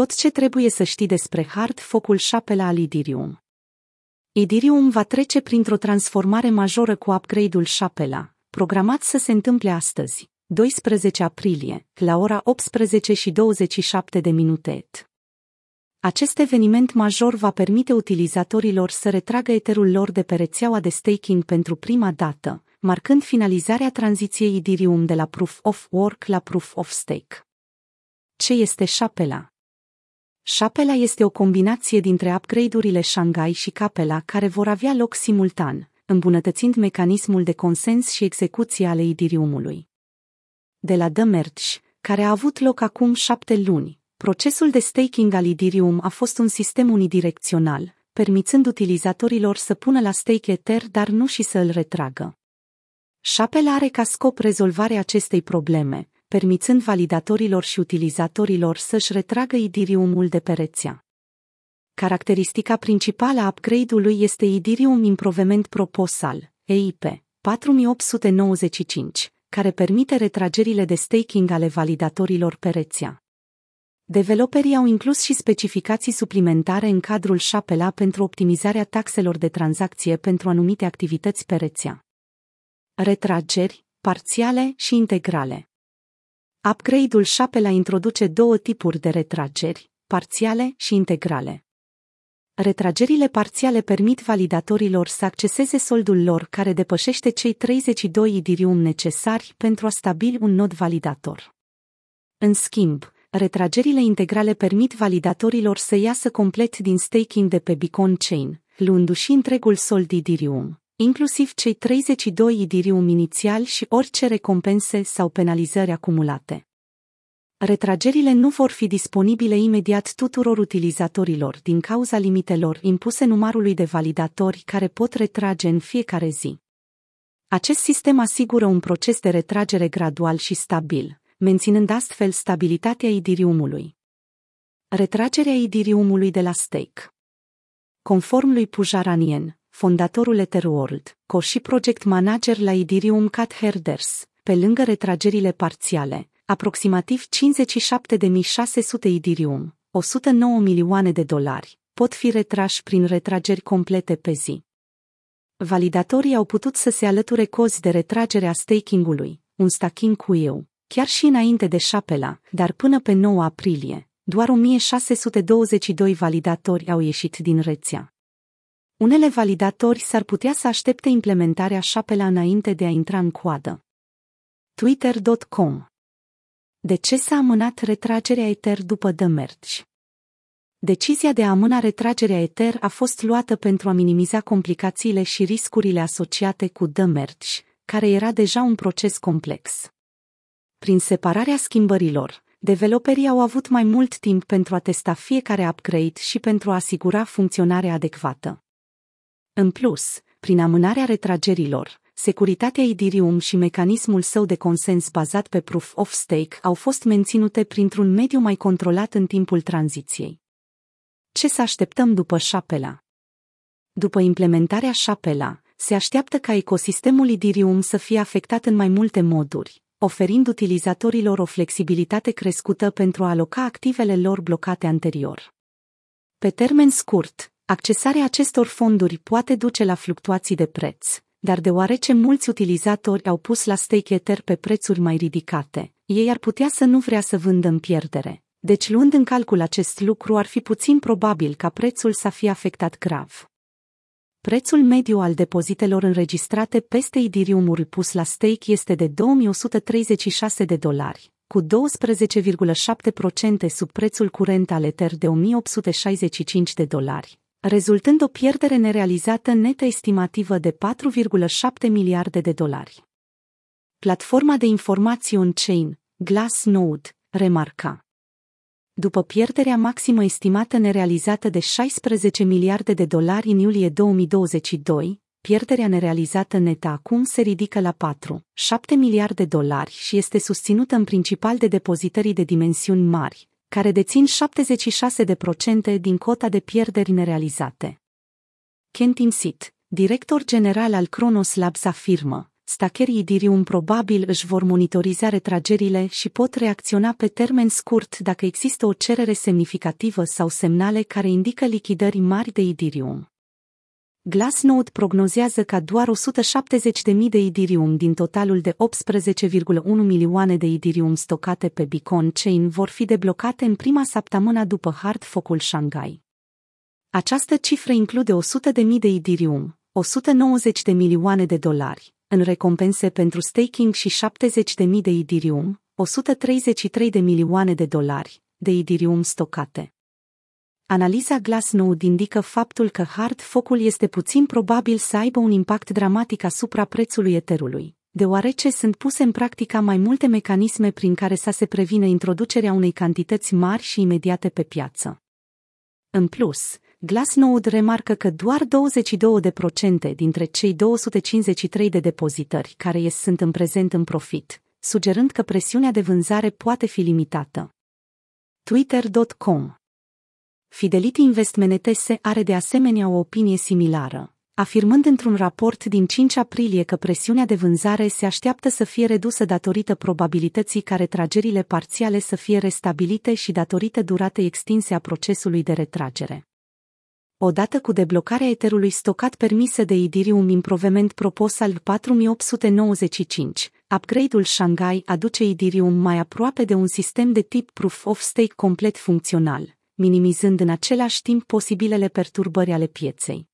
Tot ce trebuie să știi despre hard focul șapela al Idirium. Idirium va trece printr-o transformare majoră cu upgrade-ul șapela, programat să se întâmple astăzi, 12 aprilie, la ora 18 și 27 de minute. Acest eveniment major va permite utilizatorilor să retragă eterul lor de pe rețeaua de staking pentru prima dată, marcând finalizarea tranziției Ethereum de la Proof of Work la Proof of Stake. Ce este Shapela? Shapela este o combinație dintre upgrade-urile Shanghai și Capela care vor avea loc simultan, îmbunătățind mecanismul de consens și execuție ale Ethereum-ului. De la The Merge, care a avut loc acum șapte luni, procesul de staking al Ethereum a fost un sistem unidirecțional, permițând utilizatorilor să pună la stake Ether, dar nu și să îl retragă. Shapel are ca scop rezolvarea acestei probleme, permițând validatorilor și utilizatorilor să-și retragă Ethereum-ul de pe rețea. Caracteristica principală a upgrade-ului este Ethereum Improvement Proposal, EIP, 4895, care permite retragerile de staking ale validatorilor pe rețea. Developerii au inclus și specificații suplimentare în cadrul Shapela pentru optimizarea taxelor de tranzacție pentru anumite activități pe rețea. Retrageri, parțiale și integrale. Upgrade-ul Shapela introduce două tipuri de retrageri, parțiale și integrale. Retragerile parțiale permit validatorilor să acceseze soldul lor care depășește cei 32 idirium necesari pentru a stabili un nod validator. În schimb, retragerile integrale permit validatorilor să iasă complet din staking de pe Beacon Chain, luându-și întregul sold Ethereum, inclusiv cei 32 Ethereum inițial și orice recompense sau penalizări acumulate. Retragerile nu vor fi disponibile imediat tuturor utilizatorilor din cauza limitelor impuse numărului de validatori care pot retrage în fiecare zi. Acest sistem asigură un proces de retragere gradual și stabil, menținând astfel stabilitatea Ethereum-ului. Retragerea Ethereum-ului de la stake Conform lui Pujaranien, fondatorul Etherworld, co și project manager la Ethereum Cat Herders, pe lângă retragerile parțiale, aproximativ 57.600 Ethereum, 109 milioane de dolari, pot fi retrași prin retrageri complete pe zi. Validatorii au putut să se alăture cozi de retragere a staking-ului, un staking cu eu, chiar și înainte de șapela, dar până pe 9 aprilie, doar 1622 validatori au ieșit din rețea. Unele validatori s-ar putea să aștepte implementarea șapela înainte de a intra în coadă. Twitter.com De ce s-a amânat retragerea Ether după The Merge? Decizia de a amâna retragerea Ether a fost luată pentru a minimiza complicațiile și riscurile asociate cu The Merge, care era deja un proces complex. Prin separarea schimbărilor, developerii au avut mai mult timp pentru a testa fiecare upgrade și pentru a asigura funcționarea adecvată. În plus, prin amânarea retragerilor, securitatea Ethereum și mecanismul său de consens bazat pe Proof of Stake au fost menținute printr-un mediu mai controlat în timpul tranziției. Ce să așteptăm după șapela? După implementarea șapela, se așteaptă ca ecosistemul Ethereum să fie afectat în mai multe moduri, oferind utilizatorilor o flexibilitate crescută pentru a aloca activele lor blocate anterior. Pe termen scurt, accesarea acestor fonduri poate duce la fluctuații de preț, dar deoarece mulți utilizatori au pus la stake Ether pe prețuri mai ridicate, ei ar putea să nu vrea să vândă în pierdere. Deci luând în calcul acest lucru ar fi puțin probabil ca prețul să fie afectat grav. Prețul mediu al depozitelor înregistrate peste Ethereum-uri pus la stake este de 2136 de dolari, cu 12,7% sub prețul curent al Ether de 1865 de dolari, rezultând o pierdere nerealizată netă estimativă de 4,7 miliarde de dolari. Platforma de informații on-chain, Glassnode, remarca. După pierderea maximă estimată nerealizată de 16 miliarde de dolari în iulie 2022, pierderea nerealizată netă acum se ridică la 4,7 miliarde de dolari și este susținută în principal de depozitării de dimensiuni mari, care dețin 76% din cota de pierderi nerealizate. Ken Timsit, director general al Kronos Labs afirmă, stacherii Idirium probabil își vor monitoriza retragerile și pot reacționa pe termen scurt dacă există o cerere semnificativă sau semnale care indică lichidări mari de Idirium. Glassnode prognozează ca doar 170.000 de Idirium din totalul de 18,1 milioane de Idirium stocate pe Beacon Chain vor fi deblocate în prima săptămână după hard focul Shanghai. Această cifră include 100.000 de Idirium, 190 de milioane de dolari, în recompense pentru staking și 70.000 de Idirium, 133 de milioane de dolari, de Idirium stocate. Analiza Glassnode indică faptul că hard focul este puțin probabil să aibă un impact dramatic asupra prețului eterului, deoarece sunt puse în practică mai multe mecanisme prin care să se prevină introducerea unei cantități mari și imediate pe piață. În plus, Glassnode remarcă că doar 22% dintre cei 253 de depozitări care ies sunt în prezent în profit, sugerând că presiunea de vânzare poate fi limitată. Twitter.com Fidelity Investment ETS are de asemenea o opinie similară, afirmând într-un raport din 5 aprilie că presiunea de vânzare se așteaptă să fie redusă datorită probabilității ca retragerile parțiale să fie restabilite și datorită duratei extinse a procesului de retragere. Odată cu deblocarea eterului stocat permisă de Idirium Improvement Proposal 4895, upgrade-ul Shanghai aduce Idirium mai aproape de un sistem de tip Proof of Stake complet funcțional, minimizând în același timp posibilele perturbări ale pieței.